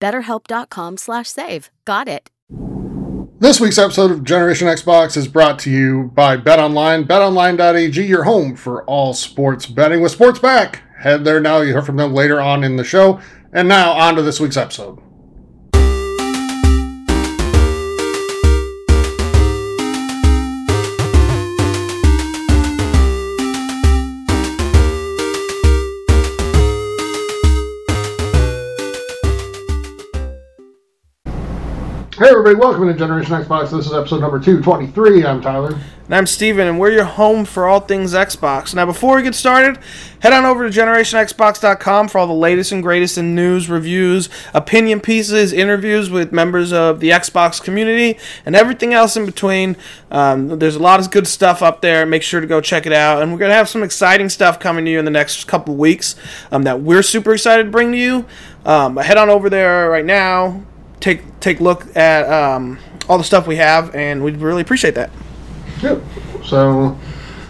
BetterHelp.com slash save. Got it. This week's episode of Generation Xbox is brought to you by BetOnline. BetOnline.ag, your home for all sports betting. With sports back, head there now. You hear from them later on in the show. And now, on to this week's episode. Hey everybody, welcome to Generation Xbox. This is episode number 223. I'm Tyler. And I'm Steven, and we're your home for all things Xbox. Now, before we get started, head on over to GenerationXbox.com for all the latest and greatest in news, reviews, opinion pieces, interviews with members of the Xbox community, and everything else in between. Um, there's a lot of good stuff up there. Make sure to go check it out. And we're going to have some exciting stuff coming to you in the next couple weeks um, that we're super excited to bring to you. Um, head on over there right now take take look at um, all the stuff we have, and we'd really appreciate that. Yep. So,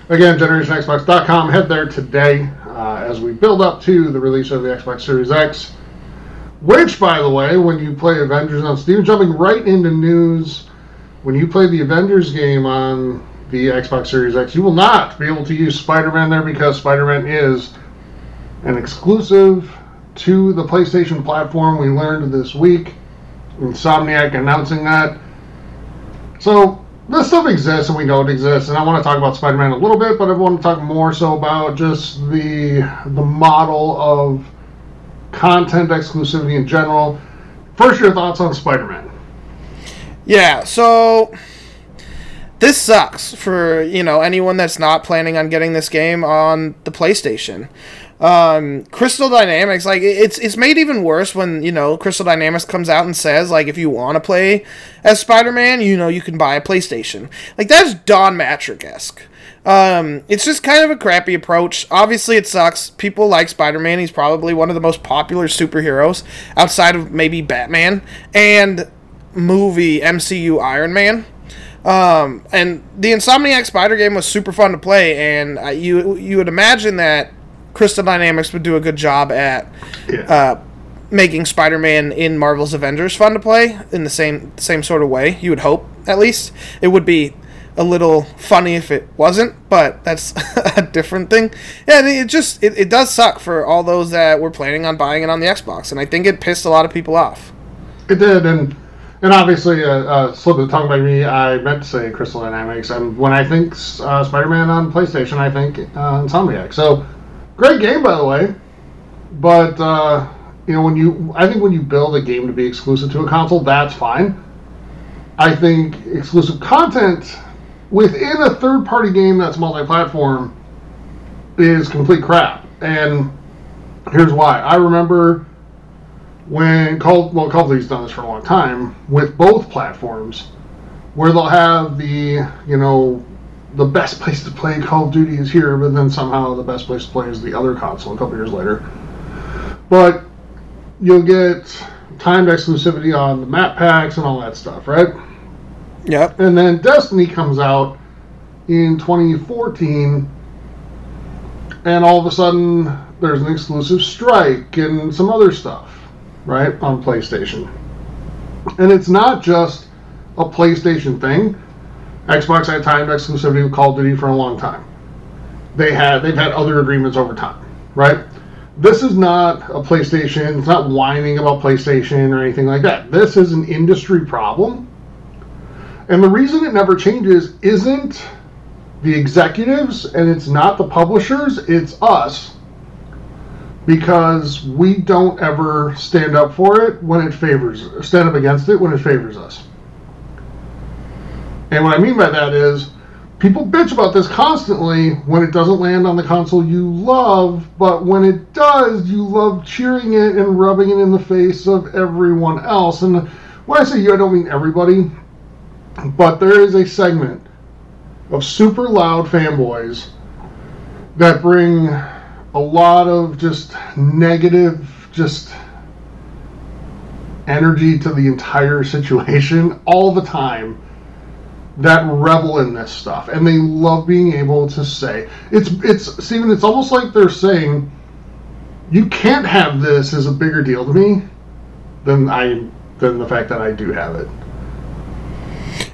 again, GenerationXbox.com. Head there today uh, as we build up to the release of the Xbox Series X. Which, by the way, when you play Avengers on Steam, jumping right into news, when you play the Avengers game on the Xbox Series X, you will not be able to use Spider Man there because Spider Man is an exclusive to the PlayStation platform. We learned this week. Insomniac announcing that. So this stuff exists, and we know it exists. And I want to talk about Spider-Man a little bit, but I want to talk more so about just the the model of content exclusivity in general. First, your thoughts on Spider-Man? Yeah, so this sucks for you know anyone that's not planning on getting this game on the PlayStation um, Crystal Dynamics, like it's it's made even worse when you know Crystal Dynamics comes out and says like if you want to play as Spider Man, you know you can buy a PlayStation. Like that's Don Mattrick esque. Um, it's just kind of a crappy approach. Obviously, it sucks. People like Spider Man. He's probably one of the most popular superheroes outside of maybe Batman and movie MCU Iron Man. Um, and the Insomniac Spider game was super fun to play, and uh, you you would imagine that Crystal Dynamics would do a good job at yeah. uh, making Spider-Man in Marvel's Avengers fun to play in the same same sort of way. You would hope, at least. It would be a little funny if it wasn't, but that's a different thing. Yeah, it just it, it does suck for all those that were planning on buying it on the Xbox, and I think it pissed a lot of people off. It did, and and obviously, uh, uh, slip of the tongue by me. I meant to say Crystal Dynamics, and when I think uh, Spider-Man on PlayStation, I think uh, Insomniac. So Great game, by the way. But uh, you know, when you, I think when you build a game to be exclusive to a console, that's fine. I think exclusive content within a third-party game that's multi-platform is complete crap. And here's why. I remember when Call well Call of Duty's done this for a long time with both platforms, where they'll have the you know the best place to play Call of Duty is here, but then somehow the best place to play is the other console a couple years later. But you'll get timed exclusivity on the map packs and all that stuff, right? Yep. And then Destiny comes out in 2014, and all of a sudden there's an exclusive strike and some other stuff, right, on PlayStation. And it's not just a PlayStation thing Xbox had timed exclusivity with Call of Duty for a long time. They had they've had other agreements over time, right? This is not a PlayStation. It's not whining about PlayStation or anything like that. This is an industry problem And the reason it never changes isn't the executives and it's not the publishers, it's us. Because we don't ever stand up for it when it favors, stand up against it when it favors us. And what I mean by that is, people bitch about this constantly when it doesn't land on the console you love, but when it does, you love cheering it and rubbing it in the face of everyone else. And when I say you, I don't mean everybody, but there is a segment of super loud fanboys that bring a lot of just negative, just energy to the entire situation all the time that revel in this stuff and they love being able to say it's it's Steven it's almost like they're saying you can't have this as a bigger deal to me than I than the fact that I do have it.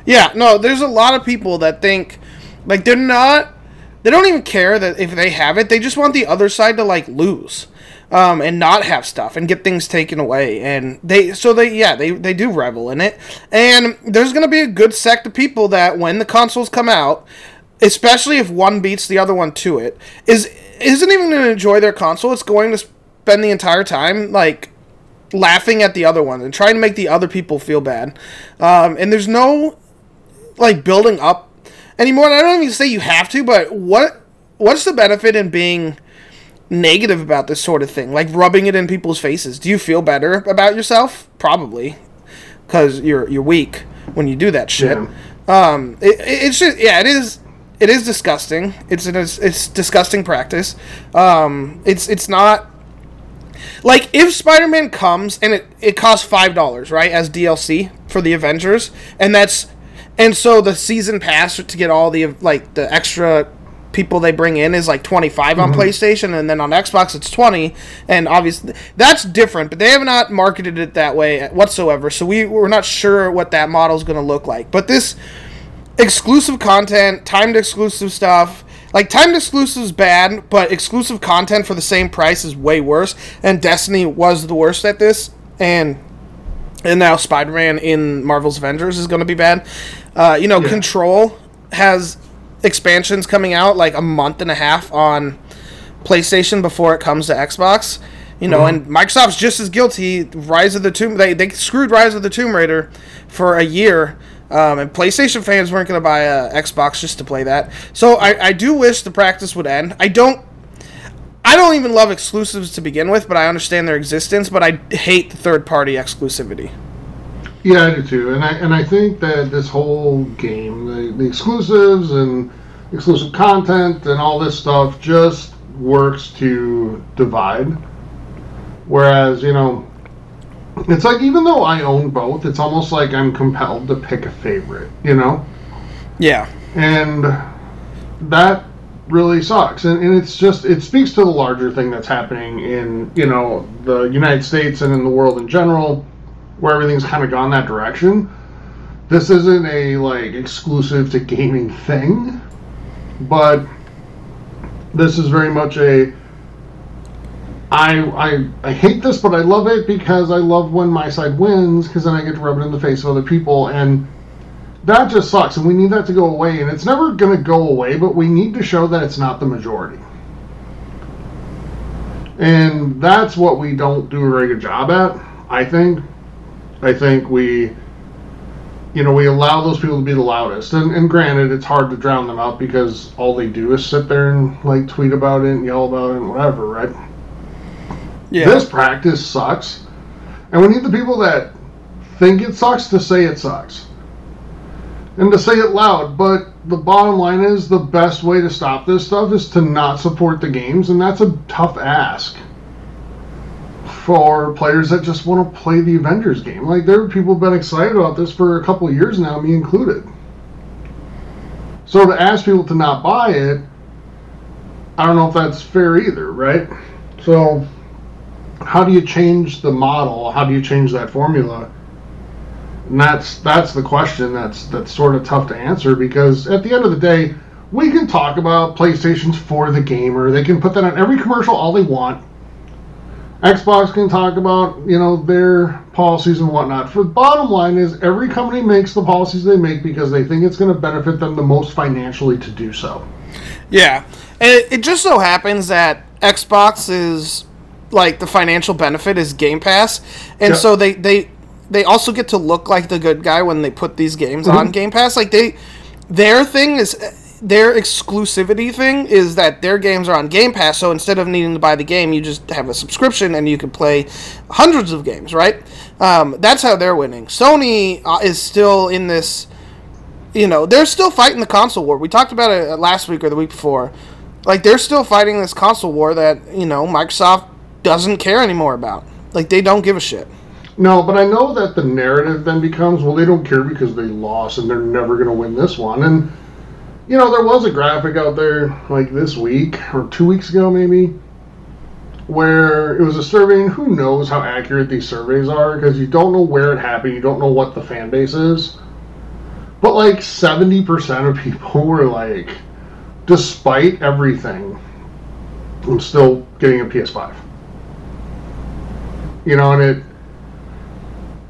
Yeah, no, there's a lot of people that think like they're not they don't even care that if they have it, they just want the other side to like lose. Um, and not have stuff and get things taken away. And they so they yeah they, they do revel in it. And there's gonna be a good sect of people that when the consoles come out especially if one beats the other one to it is isn't even gonna enjoy their console. It's going to spend the entire time like laughing at the other one and trying to make the other people feel bad. Um, and there's no like building up anymore. And I don't even say you have to, but what what's the benefit in being negative about this sort of thing? Like rubbing it in people's faces. Do you feel better about yourself? Probably, because you're you're weak when you do that shit. Yeah. Um, it, it's just yeah, it is. It is disgusting. It's an, it's, disgusting practice. Um, it's it's not like if Spider-Man comes and it, it costs five dollars, right, as DLC for the Avengers, and that's and so the season pass to get all the like the extra people they bring in is like 25 on PlayStation and then on Xbox it's 20 and obviously that's different but they have not marketed it that way whatsoever so we we're not sure what that model is going to look like but this exclusive content timed exclusive stuff like timed exclusive is bad but exclusive content for the same price is way worse and Destiny was the worst at this and and now Spider-Man in Marvel's Avengers is going to be bad. Uh, you know, Yeah. Control has expansions coming out like a month and a half on PlayStation before it comes to Xbox. You know, and Microsoft's just as guilty. Rise of the Tomb they they screwed Rise of the Tomb Raider for a year. Um, and PlayStation fans weren't going to buy a Xbox just to play that. So I, I do wish the practice would end. I don't I don't even love exclusives to begin with, but I understand their existence. But I hate the third party exclusivity. Yeah, I do too, and I and I think that this whole game, the, the exclusives and exclusive content and all this stuff, just works to divide. Whereas you know, it's like even though I own both, it's almost like I'm compelled to pick a favorite. You know, Yeah. and that really sucks and, and it's just it speaks to the larger thing that's happening in you know the united states and in the world in general where everything's kind of gone that direction this isn't a like exclusive to gaming thing but this is very much a I, I I hate this, but I love it because I love when my side wins because then I get to rub it in the face of other people, and that just sucks. And we need that to go away, and it's never going to go away. But we need to show that it's not the majority, and that's what we don't do a very good job at. I think. I think we, you know, we allow those people to be the loudest, and, and granted, it's hard to drown them out because all they do is sit there and like tweet about it and yell about it and whatever, right? Yeah. This practice sucks. And we need the people that think it sucks to say it sucks. And to say it loud. But the bottom line is the best way to stop this stuff is to not support the games, and that's a tough ask for players that just want to play the Avengers game. Like there are people been excited about this for a couple of years now, me included. So to ask people to not buy it, I don't know if that's fair either, right? So how do you change the model? How do you change that formula? And that's that's the question that's that's sort of tough to answer because at the end of the day, we can talk about PlayStation's for the gamer. They can put that on every commercial all they want. Xbox can talk about you know their policies and whatnot. For the bottom line is every company makes the policies they make because they think it's going to benefit them the most financially to do so. Yeah, and it, it just so happens that Xbox is like the financial benefit is Game Pass, and so they they they also get to look like the good guy when they put these games mm-hmm. on Game Pass. Like they their thing is their exclusivity thing is that their games are on Game Pass. So instead of needing to buy the game, you just have a subscription and you can play hundreds of games. Right? Um, that's how they're winning. Sony uh, is still in this you know, they're still fighting the console war. We talked about it last week or the week before. Like they're still fighting this console war that, you know, Microsoft doesn't care anymore about. Like they don't give a shit. No, but I know that the narrative then becomes, well, they don't care because they lost and they're never going to win this one. And, you know, there was a graphic out there like this week or two weeks ago, maybe, where it was a survey, and who knows how accurate these surveys are because you don't know where it happened, you don't know what the fan base is. But like 70% of people were like, despite everything, I'm still getting a PS5. You know, and it,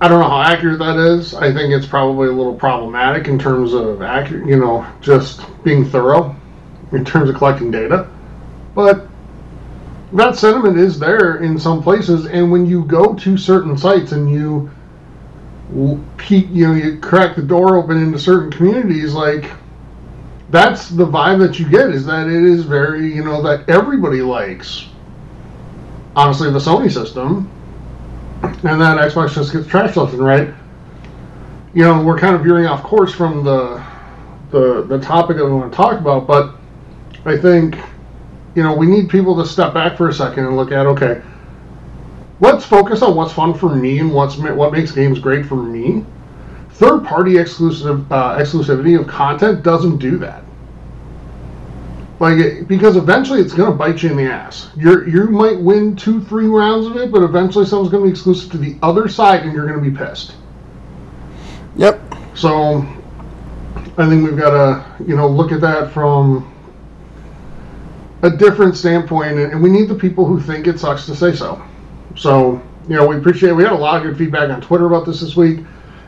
I don't know how accurate that is. I think it's probably a little problematic in terms of accurate, you know, just being thorough in terms of collecting data. But that sentiment is there in some places, and when you go to certain sites and you peek, you know, you crack the door open into certain communities, like that's the vibe that you get is that it is very, you know, that everybody likes. Honestly, the Sony system, and then Xbox just gets trash left and right. You know, we're kind of veering off course from the the the topic that we want to talk about, but I think you know we need people to step back for a second and look at okay, let's focus on what's fun for me and what's what makes games great for me. Third party exclusive uh, exclusivity of content doesn't do that. Like, because eventually it's going to bite you in the ass. You're you might win two, three rounds of it, but eventually someone's going to be exclusive to the other side, and you're going to be pissed. Yep. So, I think we've got to you know look at that from a different standpoint, and, and we need the people who think it sucks to say so. So, you know, we appreciate. We had a lot of good feedback on Twitter about this this week.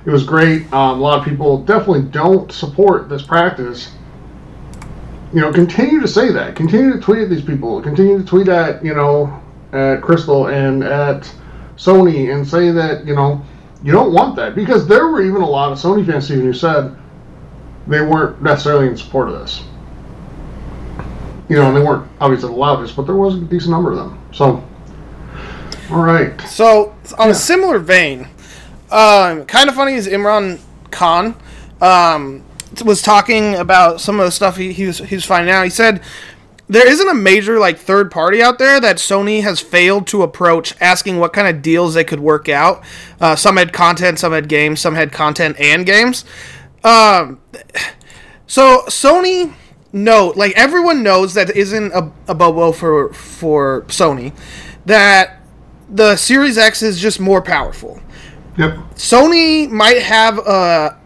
It was great. Um, a lot of people definitely don't support this practice. You know, continue to say that. Continue to tweet at these people. Continue to tweet at you know at Crystal and at Sony and say that you know you don't want that because there were even a lot of Sony fans Stephen, who said they weren't necessarily in support of this. You know, and they weren't obviously the loudest, but there was a decent number of them. So, all right. So on a similar vein, um, kind of funny is Imran Khan um, was talking about some of the stuff he, he was he was finding out. He said there isn't a major like third party out there that Sony has failed to approach, asking what kind of deals they could work out. Uh, some had content, some had games, some had content and games. Um, so Sony know like everyone knows that isn't a, a bobo for for Sony that the Series X is just more powerful. Yep. Sony might have a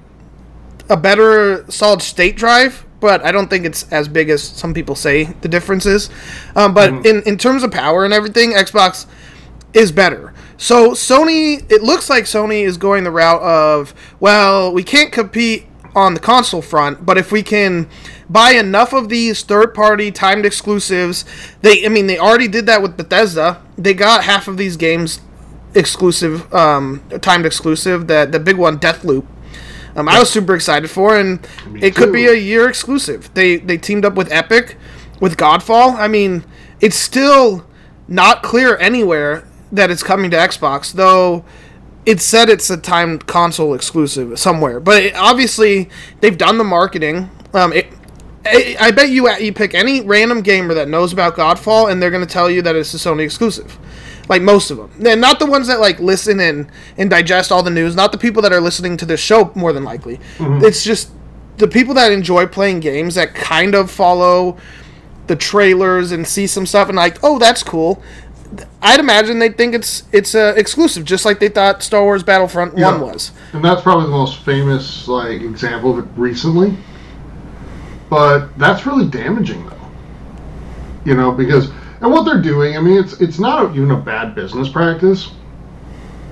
a better solid state drive, but I don't think it's as big as some people say the difference is. Um, but in in terms of power and everything, Xbox is better. So Sony, it looks like Sony is going the route of well, we can't compete on the console front, but if we can buy enough of these third-party timed exclusives, they I mean they already did that with Bethesda. They got half of these games exclusive, um, timed exclusive. The the big one, Deathloop. Um, I was super excited for, and Me it could be a year exclusive. They they teamed up with Epic, with Godfall. I mean, it's still not clear anywhere that it's coming to Xbox, though. It said it's a timed console exclusive somewhere, but it, obviously they've done the marketing. Um, it, I, I bet you you pick any random gamer that knows about Godfall, and they're going to tell you that it's a Sony exclusive. Like most of them, and not the ones that like listen and and digest all the news. Not the people that are listening to this show more than likely. It's just the people that enjoy playing games that kind of follow the trailers and see some stuff and like, oh, that's cool. I'd imagine they think it's it's uh, exclusive, just like they thought Star Wars Battlefront Yeah. One was. And that's probably the most famous like example of it recently. But that's really damaging though. You know, because And what they're doing, I mean, it's it's not even a bad business practice,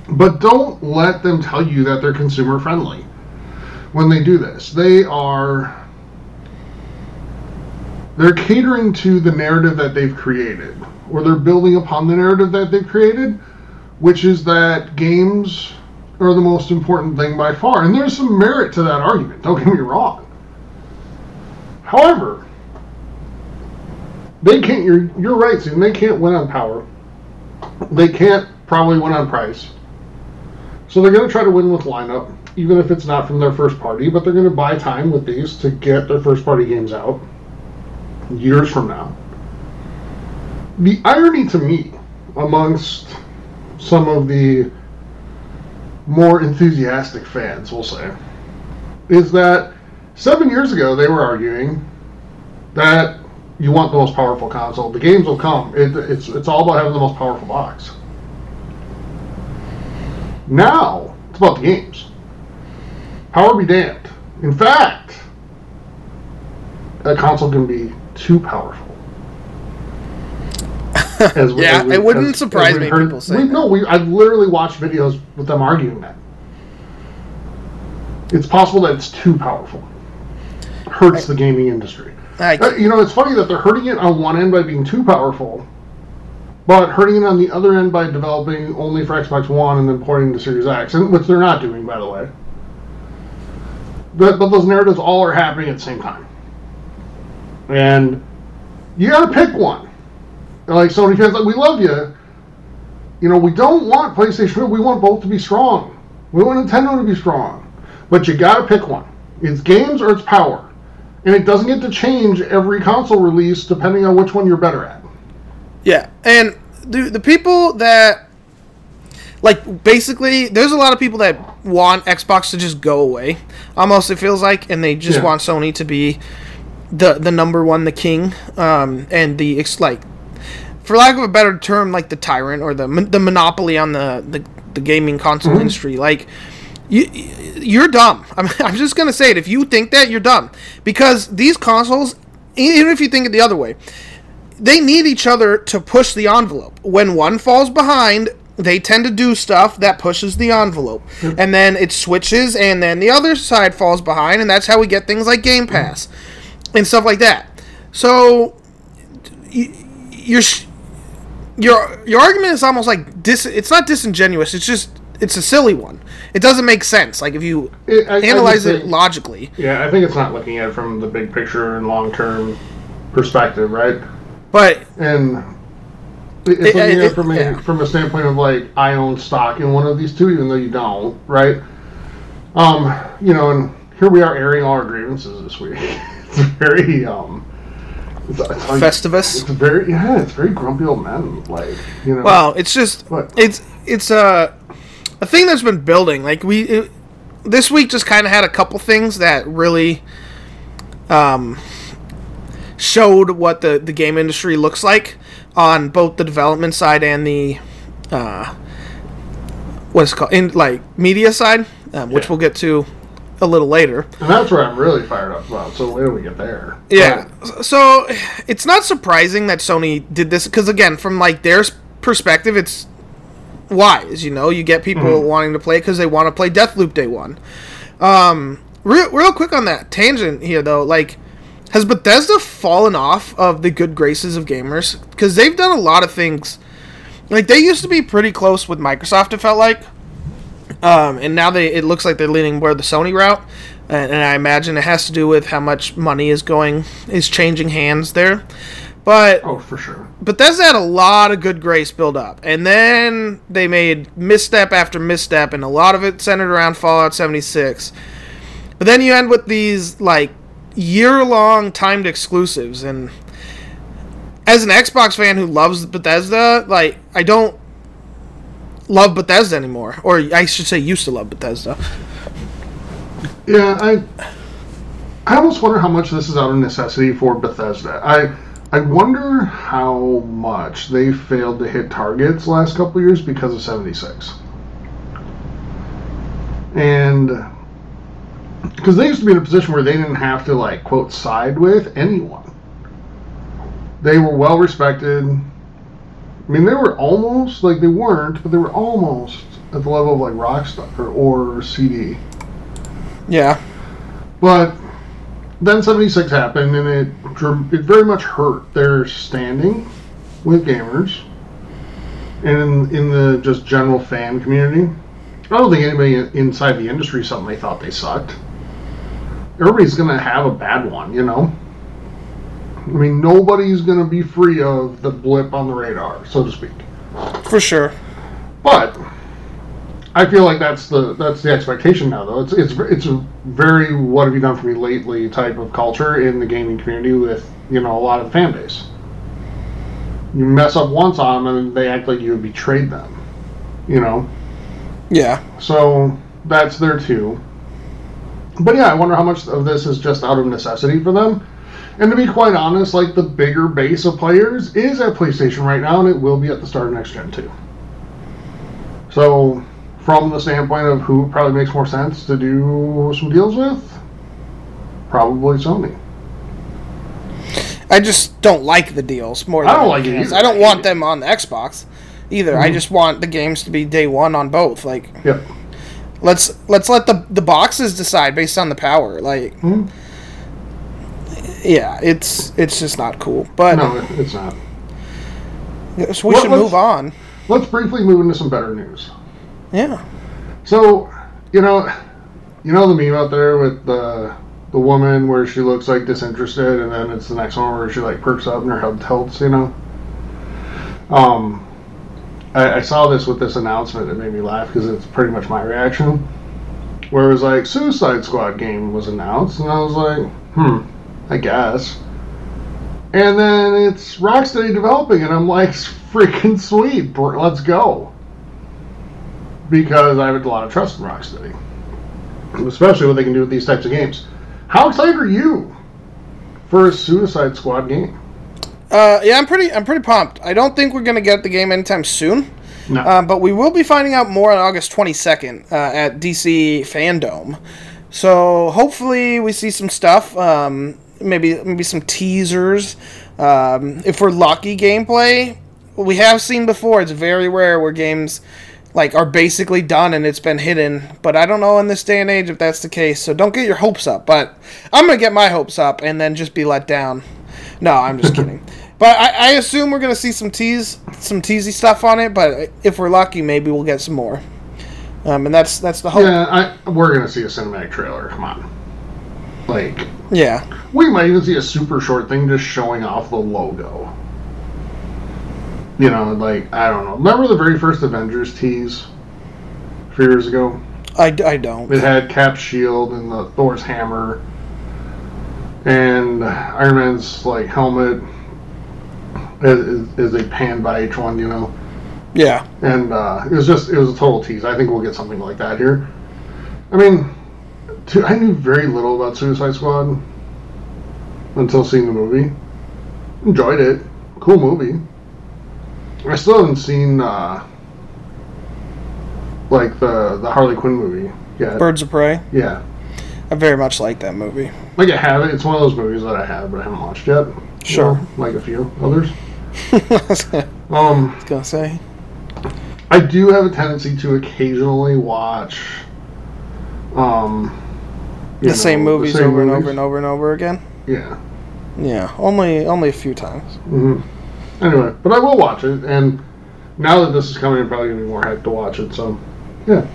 but don't let them tell you that they're consumer friendly when they do this. They are they're catering to the narrative that they've created, or they're building upon the narrative that they've created, which is that games are the most important thing by far. And there's some merit to that argument, don't get me wrong. However, they can't you're you're right, Susan, they can't win on power. They can't probably win on price. So they're gonna try to win with lineup, even if it's not from their first party, but they're gonna buy time with these to get their first party games out years from now. The irony to me, amongst some of the more enthusiastic fans, we'll say, is that seven years ago they were arguing that you want the most powerful console. The games will come. It, it's it's all about having the most powerful box. Now it's about the games. Power be damned. In fact, a console can be too powerful. As we- Yeah, as we- it wouldn't as- surprise as me heard- people say we, that. No, we I've literally watched videos with them arguing that. It's possible that it's too powerful. Hurts the gaming industry. I, Uh, You know, it's funny that they're hurting it on one end by being too powerful, but hurting it on the other end by developing only for Xbox One and then porting to Series X, and which they're not doing, by the way. But, but those narratives all are happening at the same time. And you gotta pick one. Like Sony fans, like, we love you. You know, we don't want PlayStation, we want both to be strong. We want Nintendo to be strong. But you gotta pick one. It's games or it's power and it doesn't get to change every console release depending on which one you're better at. Yeah, and the the people that like basically, there's a lot of people that want Xbox to just go away. Almost, it feels like, and they just Yeah. want Sony to be the the number one, the king, um, and the ex- like, for lack of a better term, like the tyrant or the the monopoly on the the, the gaming console Mm-hmm. industry. Like, you you're dumb. I'm I'm just gonna say it. If you think that, you're dumb because these consoles, even if you think it the other way, they need each other to push the envelope. When one falls behind, they tend to do stuff that pushes the envelope. And then it switches, and then the other side falls behind, and that's how we get things like Game Pass and stuff like that. So, your your your argument is almost like dis. It's not disingenuous. It's just it's a silly one. It doesn't make sense. Like if you It- I- I analyze just it think- logically. Yeah, I think it's not looking at it from the big picture and long term perspective, right? But And it's It- looking at it- from a yeah. from a standpoint of like I own stock in one of these two, even though you don't, right? Um, you know, and here we are airing all our grievances this week. it's very um, it's, it's like, Festivus. It's very yeah, it's very grumpy old men, like you know. Well, it's just What? it's it's a a thing that's been building. Like we it, this week just kind of had a couple things that really um showed what the the game industry looks like on both the development side and the uh what's called in like media side, um, which Yeah. we'll get to a little later. and that's where I'm really fired up about. So wait till we get there. Yeah. So it's not surprising that Sony did this because again, from like their perspective, it's wise. You know, you get people wanting to play because they want to play Deathloop Day One. Um, real, real quick on that tangent here though, like. Has Bethesda fallen off of the good graces of gamers? Because they've done a lot of things. Like they used to be pretty close with Microsoft. It felt like, um, and now they it looks like they're leaning more the Sony route, and, and I imagine it has to do with how much money is going is changing hands there. But Oh, for sure. Bethesda had a lot of good grace build up, and then they made misstep after misstep, and a lot of it centered around Fallout 76. But then you end with these like year long timed exclusives, and as an Xbox fan who loves Bethesda, like I don't love Bethesda anymore, or I should say used to love Bethesda. Yeah, I I almost wonder how much this is out of necessity for Bethesda. I I wonder how much they failed to hit targets last couple years because of 76. And because they used to be in a position where they didn't have to like quote side with anyone. They were well respected. I mean, they were almost like they weren't, but they were almost at the level of like Rockstar or CD. Yeah. But then 76 happened, and it it very much hurt their standing with gamers and in, in the just general fan community. I don't think anybody inside the industry they thought they sucked. Everybody's gonna have a bad one, you know. I mean, nobody's gonna be free of the blip on the radar, so to speak. For sure. But I feel like that's the that's the expectation now, though. It's it's it's a very "what have you done for me lately" type of culture in the gaming community with you know a lot of the fan base. You mess up once on them, and they act like you have betrayed them. You know, Yeah. so that's there too. But yeah, I wonder how much of this is just out of necessity for them. And to be quite honest, like the bigger base of players is at PlayStation right now, and it will be at the start of next gen too. So, from the standpoint of who probably makes more sense to do some deals with, probably Sony. I just don't like the deals more. Than I don't like it anything else. either. I don't want them on the Xbox either. I Mhm. just want the games to be day one on both. Like Yep. let's let's let the the boxes decide based on the power. Like Mhm. yeah, it's it's just not cool. But No, it's not. so we Well, should move on. Let's briefly move into some better news. Yeah. So, you know, you know the meme out there with the the woman where she looks like disinterested, and then it's the next one where she like perks up and her head tilts. You know. Um, I, I saw this with this announcement. It made me laugh because it's pretty much my reaction. Where it was like Suicide Squad game was announced, and I was like, hmm, I guess. And then it's Rocksteady developing, and I'm like, freaking sweet, let's go because I have a lot of trust in Rocksteady, especially what they can do with these types of games. How excited are you for a Suicide Squad game? Uh, yeah, I'm pretty I'm pretty pumped. I don't think we're gonna get the game anytime soon. No. Uh, but we will be finding out more on August 22nd uh, at DC Fandom. So hopefully we see some stuff. Um, maybe maybe some teasers. Um, if we're lucky, gameplay. We have seen before. It's very rare where games like are basically done and it's been hidden. But I don't know in this day and age if that's the case. So don't get your hopes up. But I'm gonna get my hopes up and then just be let down. No, I'm just kidding. But I, I assume we're gonna see some tease, some teasy stuff on it. But if we're lucky, maybe we'll get some more. Um, and that's that's the hope. yeah, I, we're gonna see a cinematic trailer. Come on, like Yeah, we might even see a super short thing just showing off the logo. You know, like I don't know. Remember the very first Avengers tease a few years ago? I, I don't. It had Cap's shield and the Thor's hammer, and Iron Man's like helmet is, is a pan by each one, you know. Yeah, And uh, it was just it was a total tease. I think we'll get something like that here. I mean, to, I knew very little about Suicide Squad until seeing the movie. Enjoyed it. Cool movie. I still haven't seen uh, like the the Harley Quinn movie yet. Birds of Prey. Yeah. I very much like that movie. Like I have it. It's one of those movies that I have, but I haven't watched yet. Sure. know, like a few others. um. I was gonna say. I do have a tendency to occasionally watch, um, The same know, movies same over and over and over and over again. Yeah. Yeah, only only a few times. hmm Anyway, but I will watch it, and now that this is coming, I'm probably gonna be more hyped to watch it. So, yeah.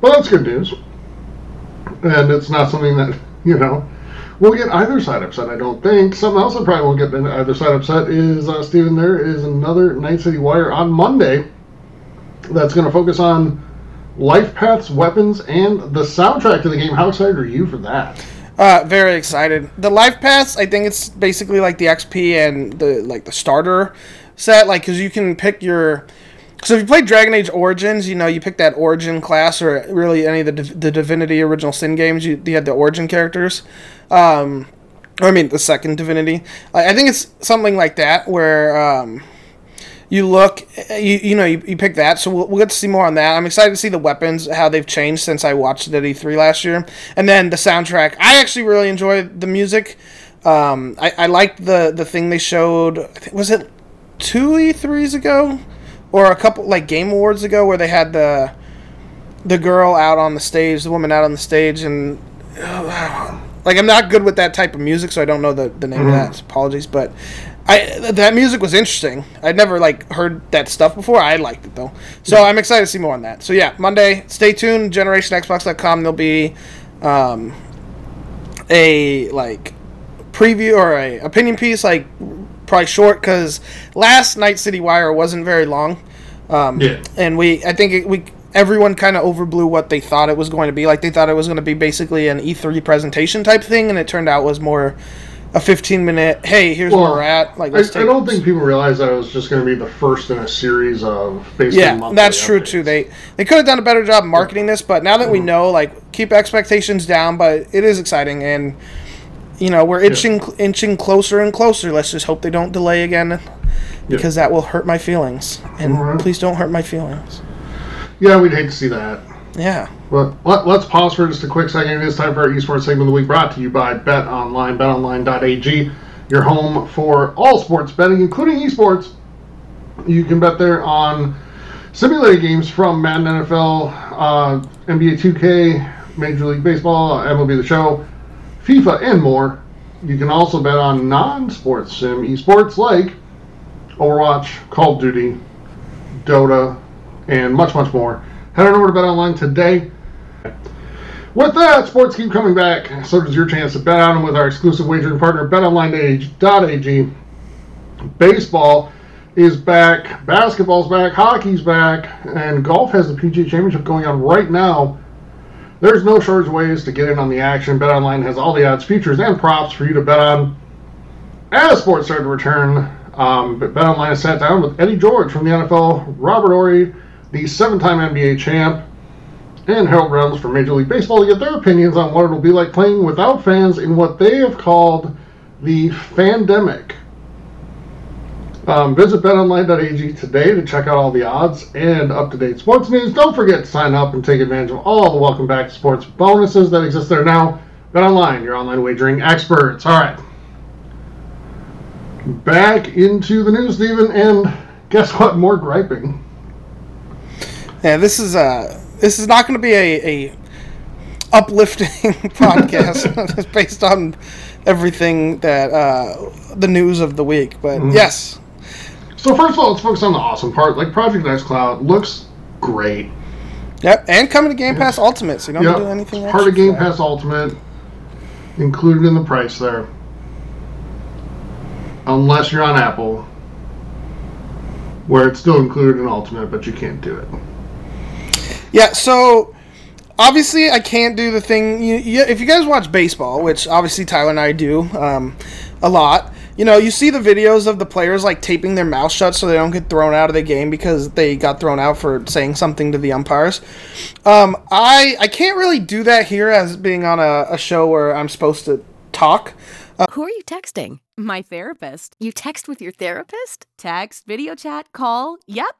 Well, that's good news, and it's not something that you know we'll get either side upset. I don't think. Something else that probably won't get either side upset is uh, Steven. There is another Night City Wire on Monday that's going to focus on life paths, weapons, and the soundtrack to the game. How excited are you for that? Uh, very excited. The life paths, I think it's basically like the XP and the like the starter set, like because you can pick your. So if you play Dragon Age Origins, you know you pick that Origin class, or really any of the the Divinity Original Sin games, you, you had the Origin characters. Um, I mean the second Divinity. I, I think it's something like that where. Um, you look, you, you know, you, you pick that, so we'll, we'll get to see more on that. I'm excited to see the weapons, how they've changed since I watched it at E3 last year. And then the soundtrack. I actually really enjoy the music. Um, I, I liked the, the thing they showed. I think, was it two E3s ago, or a couple like Game Awards ago, where they had the the girl out on the stage, the woman out on the stage, and like I'm not good with that type of music, so I don't know the, the name of that. Apologies, but I that music was interesting. I'd never like heard that stuff before. I liked it though, so I'm excited to see more on that. So yeah, Monday, stay tuned. GenerationXbox.com. There'll be um, a like preview or a opinion piece, like probably short because last Night City Wire wasn't very long. Um, Yeah. and we I think it, we everyone kind of overblew what they thought it was going to be. Like they thought it was going to be basically an E3 presentation type thing, and it turned out was more a 15 minute. Hey, here's where we're at. Like I, I don't think people realize that it was just going to be the first in a series of basically yeah, that's true too. They they could have done a better job marketing this, but now that we mm-hmm. know, like, keep expectations down. But it is exciting, and you know we're inching inching closer and closer. Let's just hope they don't delay again, because that will hurt my feelings. And Alright. please don't hurt my feelings. Yeah, we'd hate to see that. Yeah. But let, let's pause for just a quick second. It is time for our esports segment of the week brought to you by Bet Online, betonline.ag, your home for all sports betting, including esports. You can bet there on simulated games from Madden NFL, uh, NBA 2K, Major League Baseball, MLB The Show, FIFA, and more. You can also bet on non sports sim esports like Overwatch, Call of Duty, Dota, and much, much more. Head on over to Bet Online today. With that, sports keep coming back. So does your chance to bet on them with our exclusive wagering partner, BetOnline.ag. Baseball is back, basketball's back, hockey's back, and golf has the PGA Championship going on right now. There's no shortage of ways to get in on the action. BetOnline has all the odds, features, and props for you to bet on. As sports start to return, um, BetOnline has sat down with Eddie George from the NFL, Robert Horry, the seven-time NBA champ, and Harold Reynolds from Major League Baseball to get their opinions on what it'll be like playing without fans in what they have called the pandemic. Um, visit betonline.ag today to check out all the odds and up-to-date sports news. Don't forget to sign up and take advantage of all the welcome back to sports bonuses that exist there now. BetOnline, your online wagering experts. All right, back into the news, Stephen, and guess what? More griping. Yeah, this is uh this is not going to be a, a uplifting podcast. it's based on everything that uh, the news of the week. But yes, So first of all, let's focus on the awesome part. Like Project xCloud looks great. yep, and coming to Game Pass Ultimate, so you don't have to do anything. Yep, part of Game. Pass Ultimate included in the price there. Unless you're on Apple, where it's still included in Ultimate, but you can't do it. Yeah, so obviously I can't do the thing. You, you, if you guys watch baseball, which obviously Tyler and I do um, a lot, you know, you see the videos of the players like taping their mouth shut so they don't get thrown out of the game because they got thrown out for saying something to the umpires. Um, I I can't really do that here as being on a, a show where I'm supposed to talk. Who are you texting? My therapist. You text with your therapist? Text, video chat, call. Yep.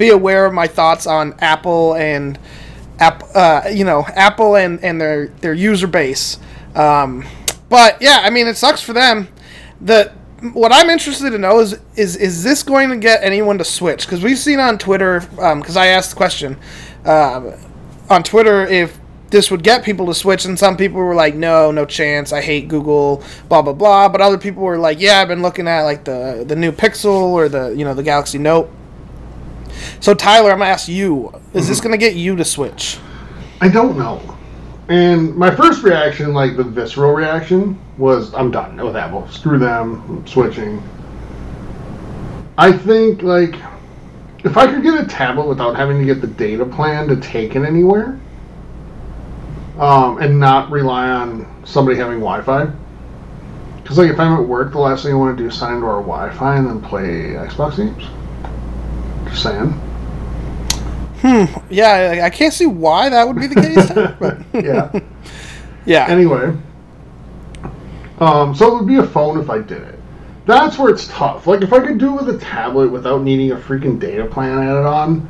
be aware of my thoughts on Apple and app, uh, you know, Apple and, and their their user base. Um, but yeah, I mean, it sucks for them. The what I'm interested to know is is is this going to get anyone to switch? Because we've seen on Twitter, because I asked the question uh, on Twitter if this would get people to switch, and some people were like, "No, no chance. I hate Google." Blah blah blah. But other people were like, "Yeah, I've been looking at like the the new Pixel or the you know the Galaxy Note." So Tyler, I'm gonna ask you: Is this gonna get you to switch? I don't know. And my first reaction, like the visceral reaction, was I'm done with Apple. Screw them. I'm switching. I think like if I could get a tablet without having to get the data plan to take it anywhere, um, and not rely on somebody having Wi-Fi. Because like if I'm at work, the last thing I want to do is sign into our Wi-Fi and then play Xbox games. Just saying. Hmm. Yeah, I, I can't see why that would be the case. but Yeah. yeah, anyway, um, so it would be a phone if I did it. That's where it's tough. Like if I could do it with a tablet without needing a freaking data plan added on,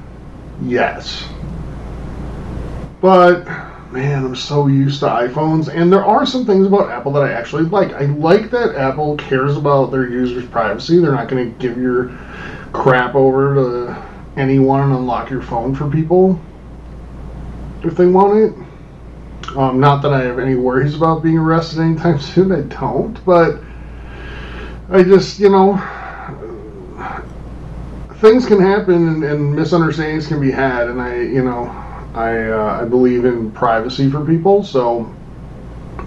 yes. But man, I'm so used to iPhones, and there are some things about Apple that I actually like. I like that Apple cares about their users' privacy. They're not going to give your crap over to anyone and unlock your phone for people if they want it. Um, not that I have any worries about being arrested anytime soon. I don't, but I just, you know, things can happen and, and misunderstandings can be had, and I, you know, I uh, I believe in privacy for people, so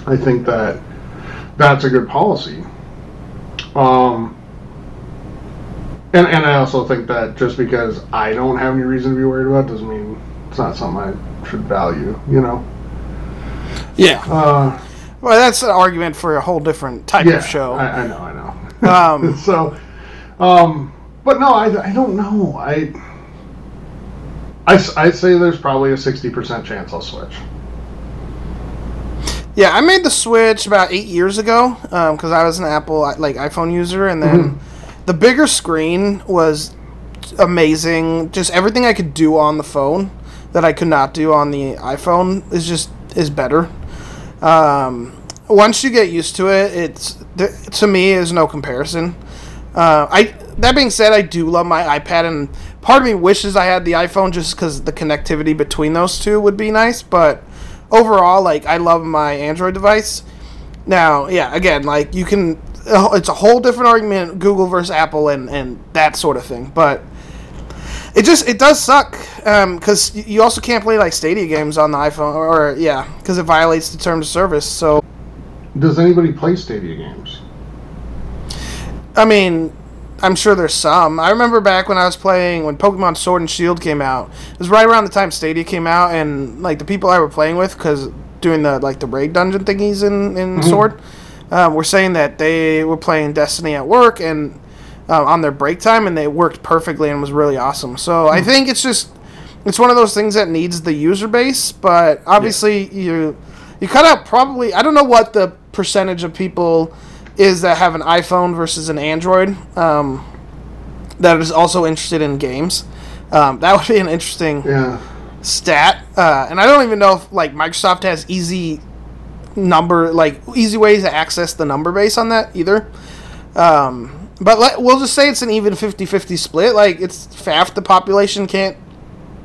I think that that's a good policy. Um, and and I also think that just because I don't have any reason to be worried about doesn't mean it's not something I should value. You know. yeah. Uh, Well, that's an argument for a whole different type yeah, of show. I, I know, I know. Um, so, um, but no, I, I don't know. I, I I'd say there's probably a 60% chance I'll switch. Yeah, I made the switch about eight years ago because I was an Apple like iPhone user, and then the bigger screen was amazing. Just everything I could do on the phone that I could not do on the iPhone is just is better. Um, once you get used to it, it's to me is no comparison. Uh, I that being said, I do love my iPad, and part of me wishes I had the iPhone just because the connectivity between those two would be nice. But overall, like I love my Android device. Now, yeah, again, like you can, it's a whole different argument, Google versus Apple, and and that sort of thing. But it just it does suck um, because you also can't play like Stadia games on the iPhone, or, or yeah, because it violates the terms of service. So Does anybody play Stadia games? I mean, I'm sure there's some. I remember back when I was playing when Pokemon Sword and Shield came out. It was right around the time Stadia came out, and like the people I were playing with, because doing the like the raid dungeon thingies in in mm-hmm. Sword, um, were saying that they were playing Destiny at work and uh, on their break time, and they worked perfectly and was really awesome. So I think it's just it's one of those things that needs the user base, but obviously you you cut out probably I don't know what the percentage of people is that have an iPhone versus an Android um, that is also interested in games. Um, that would be an interesting Yeah. stat, uh, and I don't even know if like Microsoft has easy number like easy ways to access the number base on that either. Um, but let, we'll just say it's an even 50-50 split. Like it's half the population can't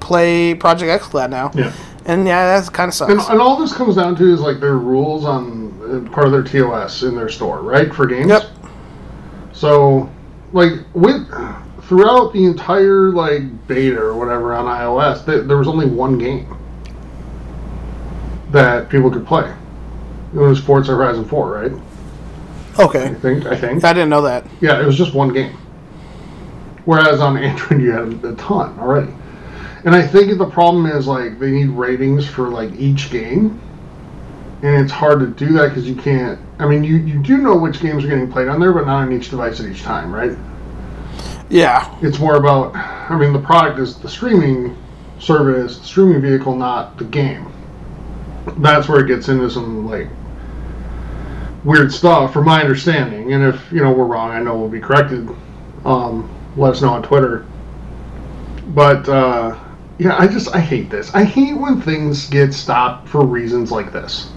play Project xCloud now. Yeah. And yeah, that kind of sucks. And, and all this comes down to is like their rules on part of their TOS in their store, right? For games. Yep. So, like with throughout the entire like beta or whatever on iOS, th- there was only one game that people could play. It was Forza Horizon 4, right? Okay. I think. I think. I didn't know that. Yeah, it was just one game. Whereas on Android, you had a ton already. And I think the problem is like they need ratings for like each game, and it's hard to do that because you can't. I mean, you you do know which games are getting played on there, but not on each device at each time, right? Yeah. It's more about. I mean, the product is the streaming service, the streaming vehicle, not the game. That's where it gets into some like weird stuff, from my understanding. And if you know we're wrong, I know we'll be corrected. Um, let us know on Twitter. But uh, yeah, I just I hate this. I hate when things get stopped for reasons like this.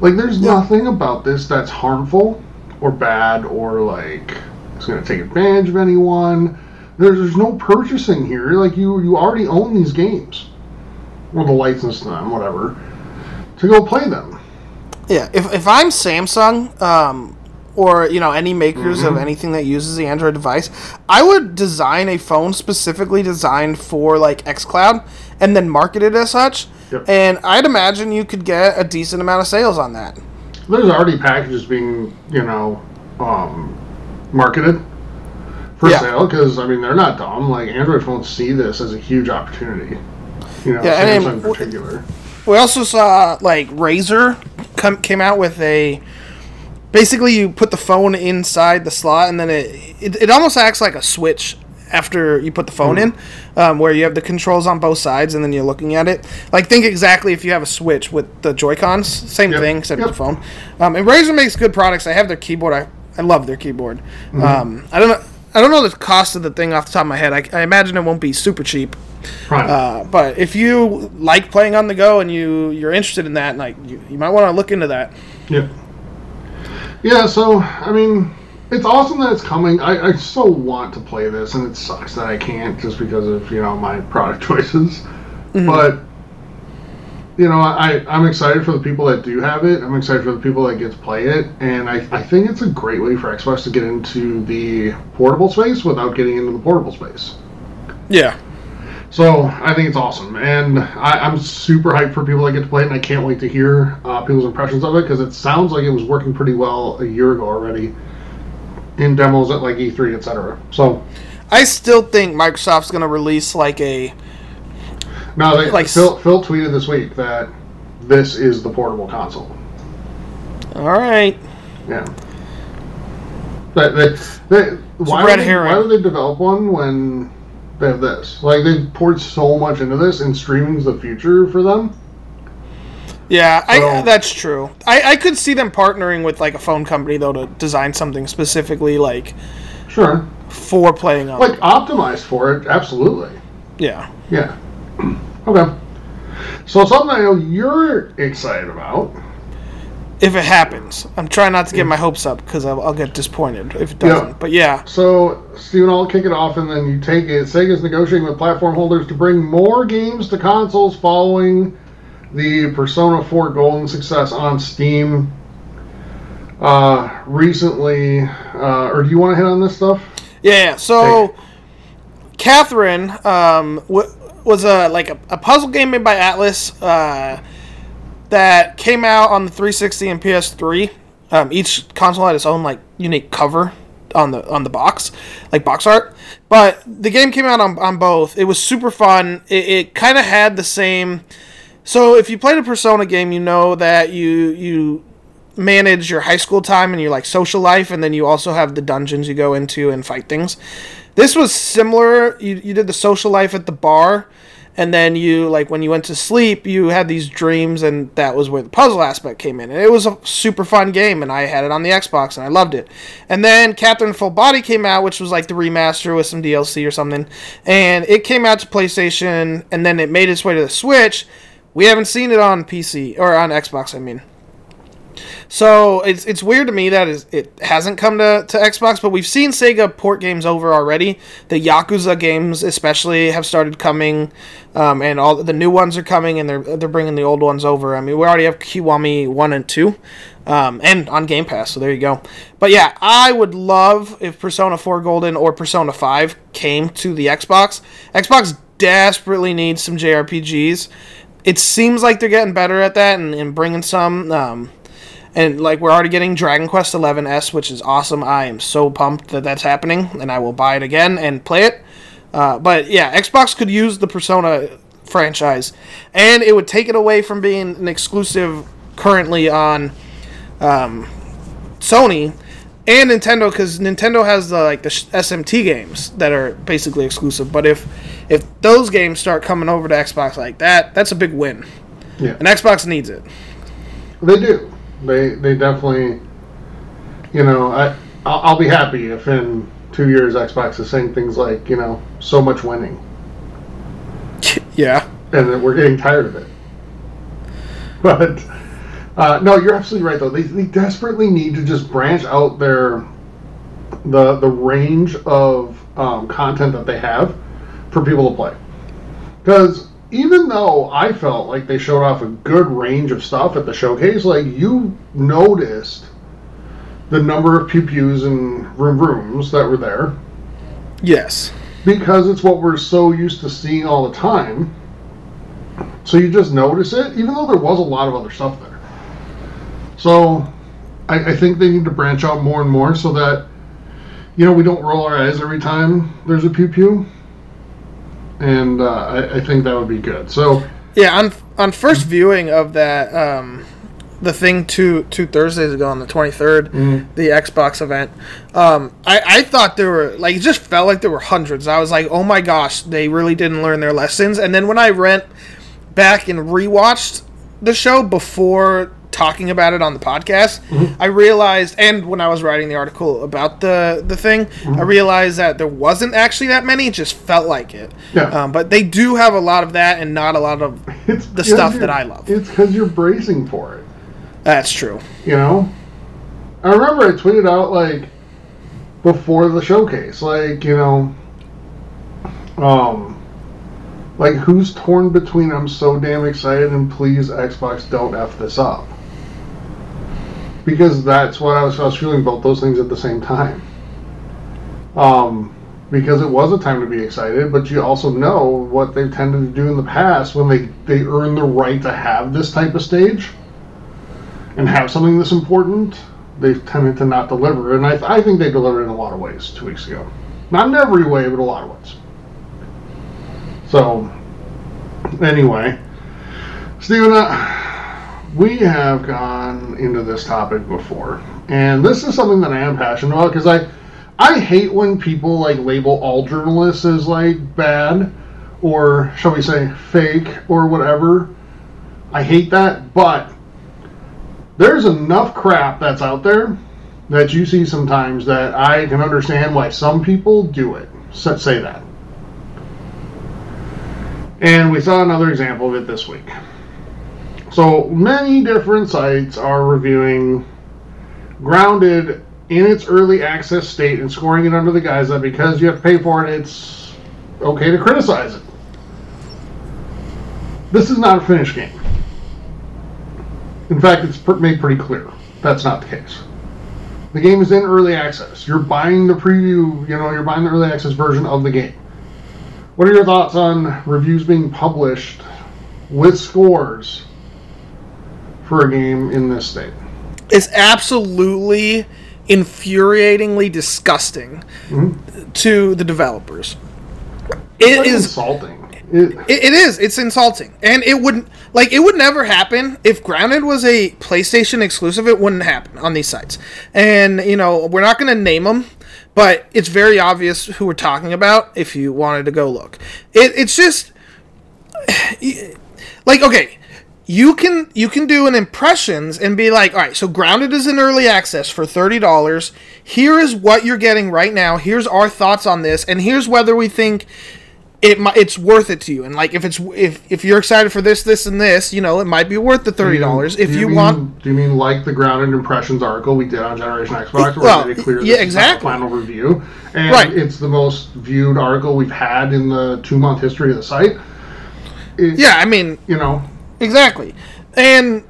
Like, there's nothing about this that's harmful or bad or like it's going to take advantage of anyone. There's, there's no purchasing here. Like you you already own these games, or the license them, whatever, to go play them. Yeah, if, if I'm Samsung, um, or you know any makers of anything that uses the Android device, I would design a phone specifically designed for like XCloud, and then market it as such. Yep. And I'd imagine you could get a decent amount of sales on that. There's already packages being you know um, marketed for Yeah. sale because I mean they're not dumb. Like Android phones see this as a huge opportunity. You know, Yeah, Samsung then- in particular. We also saw like Razer come came out with a. Basically, you put the phone inside the slot, and then it, it it almost acts like a switch after you put the phone in, um, where you have the controls on both sides and then you're looking at it. Like think exactly if you have a Switch with the Joy Cons, same Yep. thing except Yep. the phone. Um, and Razer makes good products. I have their keyboard. I, I love their keyboard. Um, I don't know. I don't know the cost of the thing off the top of my head. I, I imagine it won't be super cheap. Prime. Uh, but if you like playing on the go and you you're interested in that, like you, you might want to look into that. Yeah. Yeah, so I mean, it's awesome that it's coming. I, I so want to play this, and it sucks that I can't just because of you know my product choices. But you know, I I'm excited for the people that do have it. I'm excited for the people that get to play it, and I I think it's a great way for Xbox to get into the portable space without getting into the portable space. Yeah. So I think it's awesome, and I, I'm super hyped for people that get to play it, and I can't wait to hear uh, people's impressions of it because it sounds like it was working pretty well a year ago already in demos at like E3, etc. So I still think Microsoft's gonna release like a now they, Like- Phil, Phil tweeted this week that this is the portable console. all right. Yeah. That, they, why, red would they, why would they develop one when they have this? Like they poured so much into this, and streaming's the future for them. Yeah, I, that's true. I, I could see them partnering with like a phone company though to design something specifically like Sure. for playing on. Like optimized for it, absolutely. yeah. Yeah. Okay. So something I know you're excited about. If it happens, I'm trying not to get my hopes up because I'll, I'll get disappointed if it doesn't. Yeah. But yeah, So, Steven, I'll kick it off and then you take it. Sega's negotiating with platform holders to bring more games to consoles following the Persona 4 Golden success on Steam. Uh, recently, uh, or do you want to hit on this stuff? yeah. yeah. So, Catherine um, w- was a like a, a puzzle game made by Atlus uh, that came out on the 360 and PS3. Um, each console had its own like unique cover on the on the box, like box art. But the game came out on, on both. It was super fun. It, it kind of had the same. So if you played a Persona game, you know that you you manage your high school time and your like social life, and then you also have the dungeons you go into and fight things. This was similar. You you did the social life at the bar, and then you like when you went to sleep, you had these dreams, and that was where the puzzle aspect came in. And it was a super fun game, and I had it on the Xbox, and I loved it. And then Catherine Full Body came out, which was like the remaster with some DLC or something, and it came out to PlayStation, and then it made its way to the Switch. We haven't seen it on PC or on Xbox. I mean. So it's it's weird to me that is it hasn't come to, to Xbox, but we've seen Sega port games over already. The Yakuza games, especially, have started coming, um, and all the new ones are coming, and they're they're bringing the old ones over. I mean, we already have Kiwami one and two, um, and on Game Pass. So there you go. But yeah, I would love if Persona 4 Golden or Persona 5 came to the Xbox. Xbox desperately needs some JRPGs. It seems like they're getting better at that and, and bringing some. Um, and like we're already getting Dragon Quest XI S, which is awesome. I am so pumped that that's happening, and I will buy it again and play it. Uh, but yeah, Xbox could use the Persona franchise, and it would take it away from being an exclusive currently on um, Sony and Nintendo, because Nintendo has the like the SMT games that are basically exclusive. But if if those games start coming over to Xbox like that, that's a big win, Yeah. and Xbox needs it. They do. They they definitely. You know, I I'll, I'll be happy if in two years Xbox is saying things like you know so much winning, Yeah. and that we're getting tired of it. But uh, no, you're absolutely right though. They they desperately need to just branch out their the the range of um, content that they have for people to play. Because even though I felt like they showed off a good range of stuff at the showcase, like you noticed the number of pew pews and room rooms that were there Yes. because it's what we're so used to seeing all the time. So you just notice it, even though there was a lot of other stuff there. So I, I think they need to branch out more and more so that you know we don't roll our eyes every time there's a pew pew. And uh, I, I think that would be good. So Yeah, on on first viewing of that um, the thing two two Thursdays ago on the 23rd, Mm-hmm. the Xbox event. Um, I I thought there were like it just felt like there were hundreds. I was like, oh my gosh, they really didn't learn their lessons. And then when I went back and rewatched the show before talking about it on the podcast, Mm-hmm. I realized, and when I was writing the article about the the thing, Mm-hmm. I realized that there wasn't actually that many. It just felt like it. Yeah. Um, but they do have a lot of that, and not a lot of It's the stuff that I love. It's because you're bracing for it. That's true. You know, I remember I tweeted out like before the showcase, like you know, um, like who's torn between I'm so damn excited and please Xbox don't f this up, because that's what I was, I was feeling about those things at the same time. Um, because it was a time to be excited, but you also know what they've tended to do in the past when they they earn the right to have this type of stage and have something this important, they've tended to not deliver. And I, I think they delivered in a lot of ways two weeks ago. Not in every way, but a lot of ways. So, anyway, Stephen, uh, we have gone into this topic before, and this is something that I am passionate about because I, I hate when people like label all journalists as like bad, or shall we say fake or whatever. I hate that, but there's enough crap that's out there that you see sometimes that I can understand why some people do it. Say that. And we saw another example of it this week. So many different sites are reviewing Grounded in its early access state and scoring it under the guise that because you have to pay for it, it's okay to criticize it. This is not a finished game. In fact, it's made pretty clear that's not the case. The game is in early access. You're buying the preview, you know, you're buying the early access version of the game. What are your thoughts on reviews being published with scores for a game in this state? It's absolutely infuriatingly disgusting mm-hmm. to the developers. It It's is insulting. It, It, it is. It's insulting, and it wouldn't like it would never happen if Grounded was a PlayStation exclusive. It wouldn't happen on these sites, and you know we're not going to name them, but it's very obvious who we're talking about if you wanted to go look. It, it's just like okay you can you can do an impressions and be like all right so grounded is in early access for $30 here is what you're getting right now here's our thoughts on this and here's whether we think it it's worth it to you and like if it's if if you're excited for this this and this you know it might be worth the $30 mm-hmm. if do you mean- want Do you mean like the grounded impressions article we did on Generation Xbox, where Well, we made it clear yeah, exactly. final review, and Right. it's the most viewed article we've had in the two month history of the site. It- yeah i mean you know, Exactly. And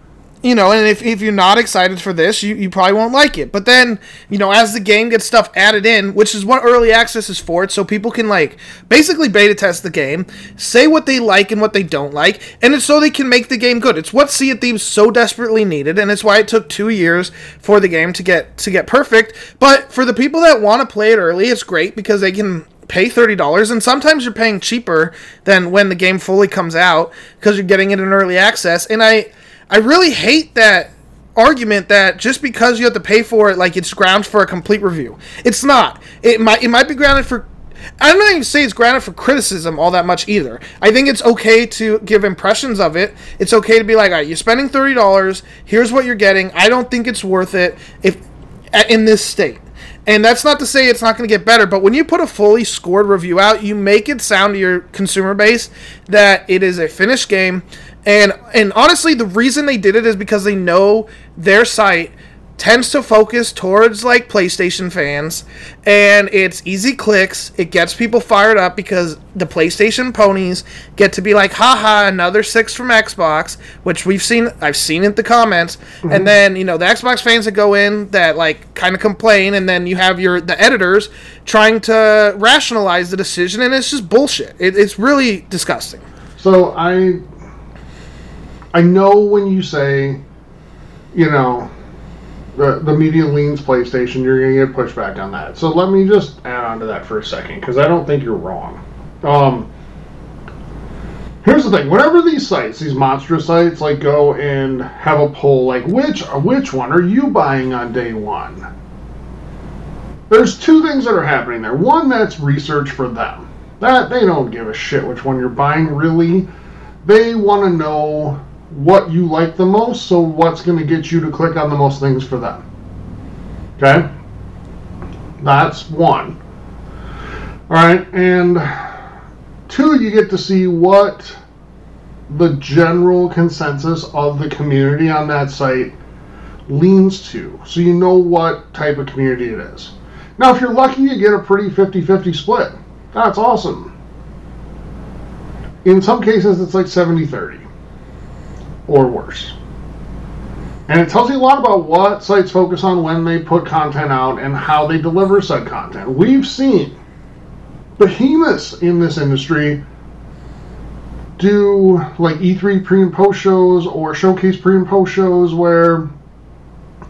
you know, and if, if you're not excited for this, you, you probably won't like it. But then, you know, as the game gets stuff added in, which is what early access is for, so people can like basically beta test the game, say what they like and what they don't like, and it's so they can make the game good. It's what Sea of Thieves so desperately needed, and it's why it took two years for the game to get to get perfect. But for the people that want to play it early, it's great because they can pay $30 and sometimes you're paying cheaper than when the game fully comes out because you're getting it in early access and i i really hate that argument that just because you have to pay for it like it's grounds for a complete review it's not it might it might be grounded for I'm not even say it's grounded for criticism all that much either. I think it's okay to give impressions of it. It's okay to be like, all right, you're spending thirty dollars. Here's what you're getting. I don't think it's worth it if in this state. And that's not to say it's not going to get better, but when you put a fully scored review out, you make it sound to your consumer base that it is a finished game. And and honestly, the reason they did it is because they know their site tends to focus towards like PlayStation fans and it's easy clicks. It gets people fired up because the PlayStation ponies get to be like, haha, another six from Xbox, which we've seen I've seen in the comments. And mm-hmm. then, you know, the Xbox fans that go in that like kind of complain and then you have your the editors trying to rationalize the decision and it's just bullshit. It, it's really disgusting. So I I know when you say, you know, the media leans PlayStation, you're gonna get pushback on that. So let me just add on to that for a second because I don't think you're wrong. Um, Here's the thing: whenever these sites, these monster sites, like go and have a poll, like which which one are you buying on day one? There's two things that are happening there. One, that's research for them. That they don't give a shit which one you're buying. Really, they want to know what you like the most. So what's going to get you to click on the most things for them? Okay, that's one. All right, and two, you get to see what the general consensus of the community on that site leans to. So you know what type of community it is. Now, if you're lucky, you get a pretty 50 50 split. That's awesome. In some cases, it's like 70 30 or worse. And it tells you a lot about what sites focus on when they put content out and how they deliver said content. We've seen behemoths in this industry do like E3 pre and post shows or showcase pre and post shows where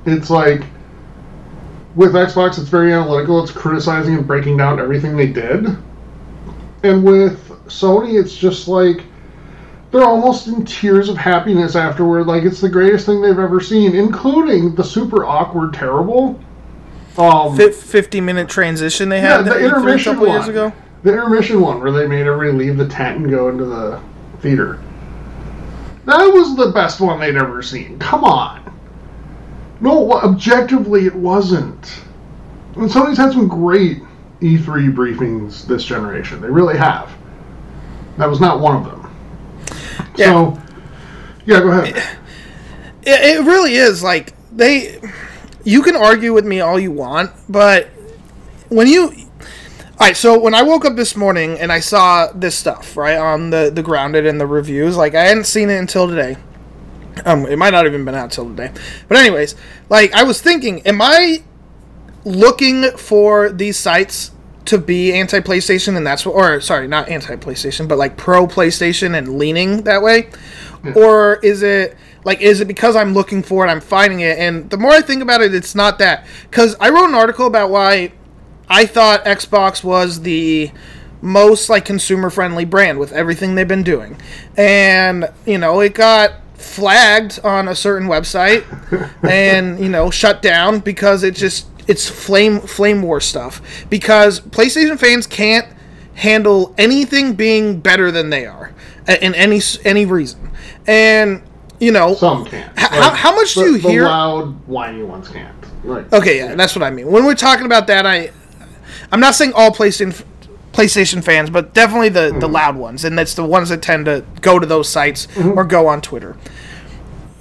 it's like with Xbox it's very analytical, it's criticizing and breaking down everything they did. And with Sony it's just like they're almost in tears of happiness afterward, like it's the greatest thing they've ever seen, including the super awkward terrible um, 50 minute transition they had yeah, the intermission a couple one. years ago. The intermission one where they made everybody leave the tent and go into the theater. That was the best one they'd ever seen. Come on. No, objectively, it wasn't. And Sony's had some great E3 briefings this generation. They really have. That was not one of them. Yeah. So, yeah, go ahead. It, it really is like they. You can argue with me all you want, but when you all right, so when I woke up this morning and I saw this stuff right on the the grounded and the reviews, like I hadn't seen it until today. Um, it might not have even been out till today, but anyways, like I was thinking, am I looking for these sites to be anti PlayStation and that's what, or sorry, not anti PlayStation, but like pro PlayStation and leaning that way, yeah. or is it? like is it because i'm looking for it i'm finding it and the more i think about it it's not that because i wrote an article about why I thought Xbox was the most like consumer friendly brand with everything they've been doing. And, you know, it got flagged on a certain website and, you know, shut down because it just it's flame flame war stuff because PlayStation fans can't handle anything being better than they are in any any reason. And you know, some can't. H- like, how, how much the, do you the hear? Loud, whiny ones can't. Right. Okay, yeah, that's what I mean. When we're talking about that, I I'm not saying all PlayStation PlayStation fans, but definitely the mm-hmm. the loud ones, and that's the ones that tend to go to those sites mm-hmm. or go on Twitter.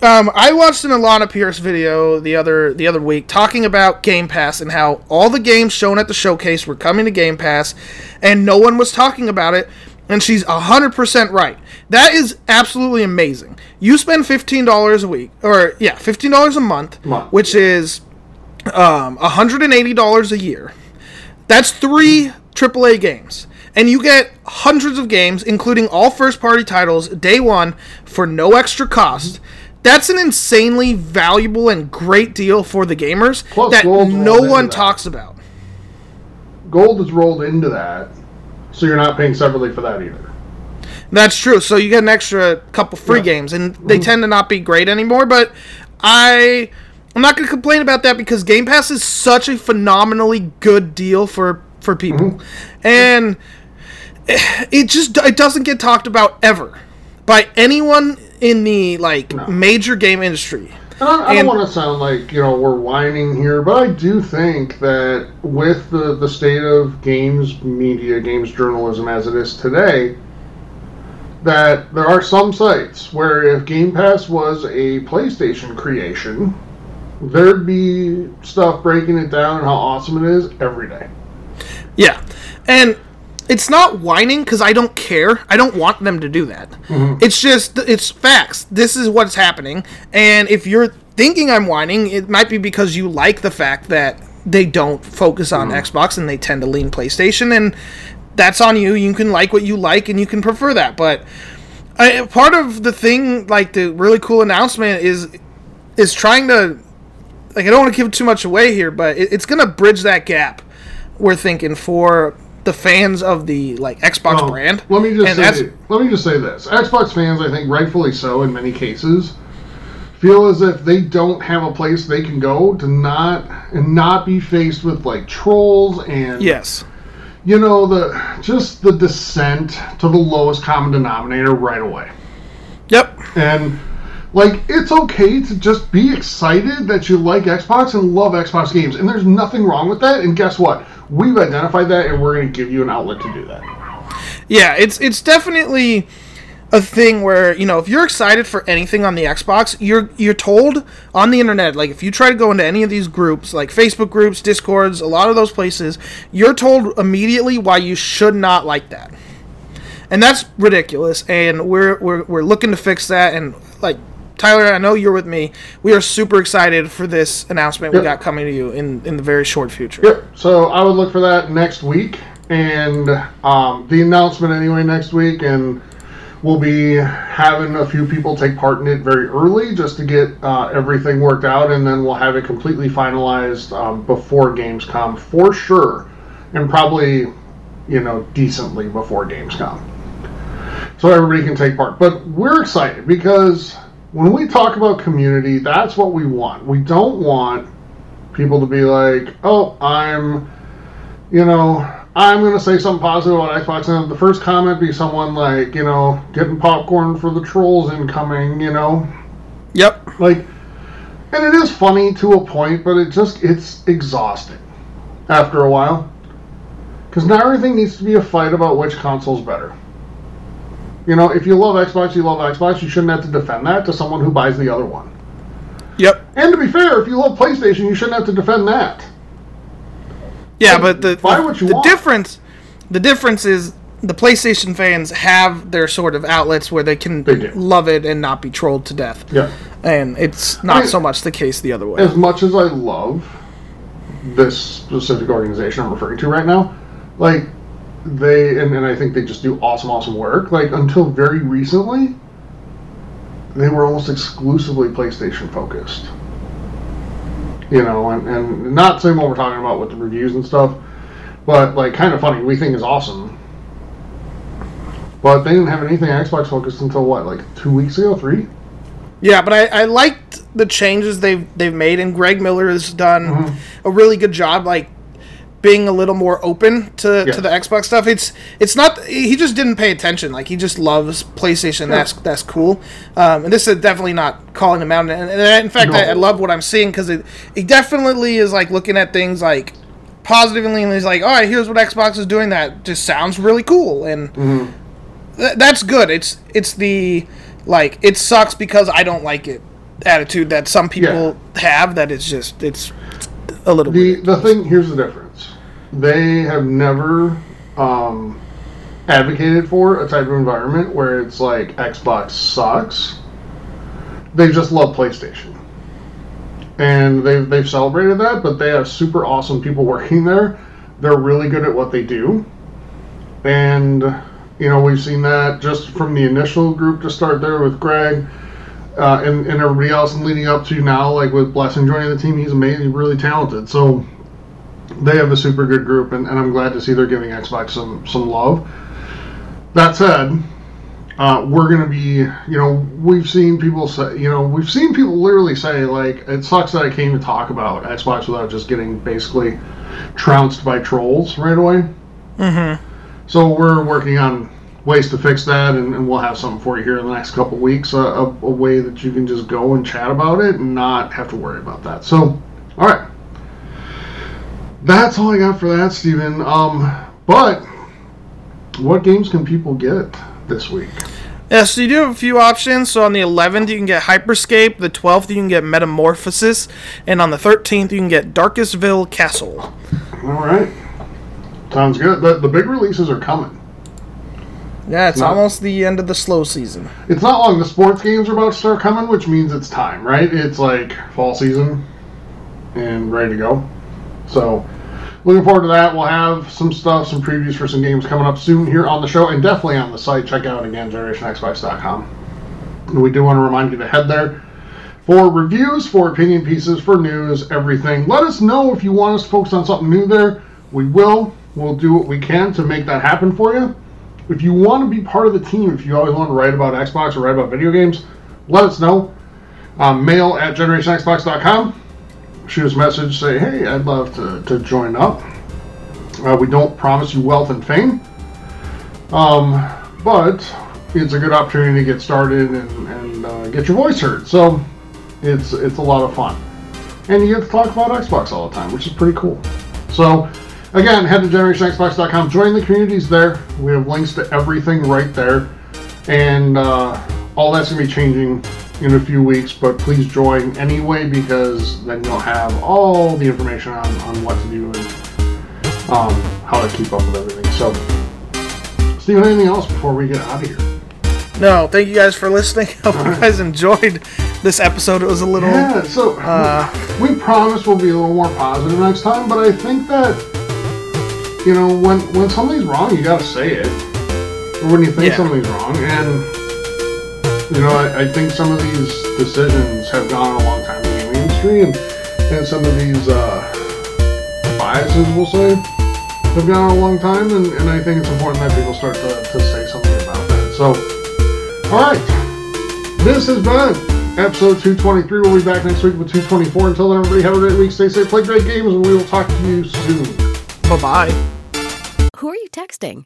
Um, I watched an Alanah Pierce video the other the other week talking about Game Pass and how all the games shown at the showcase were coming to Game Pass, and no one was talking about it. And she's hundred percent right. That is absolutely amazing. You spend fifteen dollars a week, or yeah, fifteen dollars a month, month, which is um, hundred and eighty dollars a year that's three AAA games. And you get hundreds of games, including all first party titles, day one, for no extra cost. That's an insanely valuable and great deal for the gamers Plus, that no one talks about. Gold is rolled into that, so you're not paying separately for that either. That's true. So you get an extra couple free yeah. games, and they mm-hmm. tend to not be great anymore. But I I'm not going to complain about that because Game Pass is such a phenomenally good deal for for people, mm-hmm. and it just it doesn't get talked about ever by anyone in the like no. major game industry. And I, I and, don't want to sound like you know we're whining here, but I do think that with the the state of games media, games journalism as it is today, that there are some sites where if Game Pass was a PlayStation creation, there'd be stuff breaking it down and how awesome it is every day. Yeah, and it's not whining because I don't care. I don't want them to do that. Mm-hmm. It's just it's facts. This is what's happening, and if you're thinking I'm whining, it might be because you like the fact that they don't focus on mm-hmm. Xbox and they tend to lean PlayStation, and that's on you. You can like what you like and you can prefer that, but. I, part of the thing, like the really cool announcement, is is trying to like I don't want to give too much away here, but it, it's going to bridge that gap. We're thinking for the fans of the like Xbox Well, brand. Let me just and say, let me just say this: Xbox fans, I think, rightfully so, in many cases, feel as if they don't have a place they can go to not and not be faced with like trolls and yes, you know the just the descent to the lowest common denominator right away. yep, And like it's okay to just be excited that you like Xbox and love Xbox games, and there's nothing wrong with that. And guess what? We've identified that, and we're going to give you an outlet to do that. yeah. It's it's definitely a thing where you know if you're excited for anything on the Xbox, you're you're told on the internet. Like if you try to go into any of these groups, like Facebook groups, Discords, a lot of those places, you're told immediately why you should not like that. and that's ridiculous. And we're we're we're looking to fix that. And like Tyler, I know you're with me. We are super excited for this announcement we got coming to you in in the very short future. Yep. So I would look for that next week, and um, the announcement anyway next week, and we'll be having a few people take part in it very early just to get uh, everything worked out, and then we'll have it completely finalized um, before Gamescom for sure, and probably you know decently before Gamescom, so everybody can take part. But we're excited because when we talk about community, that's what we want. We don't want people to be like, oh, I'm, you know, I'm going to say something positive about Xbox, and the first comment be someone like, you know, getting popcorn for the trolls incoming, you know, Yep. like, and it is funny to a point, but it just it's exhausting after a while, because now everything needs to be a fight about which console's better. You know, if you love Xbox, you love Xbox. You shouldn't have to defend that to someone who buys the other one. Yep. And to be fair, if you love PlayStation, you shouldn't have to defend that. Yeah, Like, but the the, what you the want. difference the difference is the PlayStation fans have their sort of outlets where they can They love it and not be trolled to death. Yeah. And it's not I mean- so much the case the other way. as much as I love this specific organization I'm referring to right now, like they and, and I think they just do awesome, awesome work. Like until very recently, they were almost exclusively PlayStation focused. You know, and, and not saying what we're talking about with the reviews and stuff, but like Kinda Funny. We think is awesome. But they didn't have anything Xbox focused until what, like two weeks ago, three? Yeah, but I, I liked the changes they've they've made, and Greg Miller has done Mm-hmm. a really good job, like being a little more open to, Yes. to the Xbox stuff. It's it's not he just didn't pay attention. Like he just loves PlayStation. That's that's cool. Um, and this is definitely not calling him out. And, and in fact, I, I love what I'm seeing because it it definitely is like looking at things like positively, and he's like, all right, here's what Xbox is doing. That just sounds really cool, and Mm-hmm. th- that's good. It's it's the like it sucks because I don't like it attitude that some people have. That it's just it's a little The bit. the thing here's the difference. They have never um, advocated for a type of environment where it's like Xbox sucks. They just love PlayStation, and they've they've celebrated that. But they have super awesome people working there. They're really good at what they do, and you know we've seen that just from the initial group to start there with Greg. Uh, and, and everybody else leading up to now, like with Blessing joining the team, he's amazing, really talented. So they have a super good group, and, and I'm glad to see they're giving Xbox some some love. That said, uh, we're gonna be, you know, we've seen people say, you know, we've seen people literally say like, it sucks that I came to talk about Xbox without just getting basically trounced by trolls right away. Mm-hmm. So we're working on ways to fix that, and, and we'll have something for you here in the next couple weeks. A, a, a way that you can just go and chat about it and not have to worry about that. So, all right. That's all I got for that, Stephen. Um, but what games can people get this week? Yeah, so you do have a few options. So on the 11th, you can get Hyperscape. The 12th, you can get Metamorphosis, and on the 13th, you can get Darkestville Castle. All right. Sounds good. The, the big releases are coming. Yeah, it's Not- almost the end of the slow season. It's not long. The sports games are about to start coming, which means it's time, right? It's like fall season and ready to go. So, looking forward to that. We'll have some stuff, some previews for some games coming up soon here on the show and definitely on the site. Check out again, generationxbox.com. We do want to remind you to head there for reviews, for opinion pieces, for news, everything. Let us know if you want us to focus on something new there. We will. We'll do what we can to make that happen for you. If you want to be part of the team, if you always want to write about Xbox or write about video games, let us know. Um, mail at generationxbox.com. Shoot us a message, say, hey, I'd love to, to join up. Uh, we don't promise you wealth and fame, um, but it's a good opportunity to get started and, and uh, get your voice heard. So it's it's a lot of fun, and you get to talk about Xbox all the time, which is pretty cool. So again, head to generationxbox.com, join the communities there. We have links to everything right there, and uh, all that's gonna be changing in a few weeks. But please join anyway because then you'll have all the information on, on what to do and um, how to keep up with everything. So, Steve, anything else before we get out of here? No, thank you guys for listening. I hope you guys enjoyed this episode. It was a little. Yeah, so Uh, we promise we'll be a little more positive next time, but I think that you know when when something's wrong, you gotta say it, or when you think Yeah. something's wrong, and you know I, I think some of these decisions have gone a long time in the gaming industry, and and some of these uh, biases, we'll say, have gone a long time, and, and I think it's important that people start to, to say something about that. So, all right. This has been episode 223. We'll be back next week with 224. Until then, everybody have a great week. Stay safe, play great games, and we will talk to you soon. Bye bye. Who are you texting?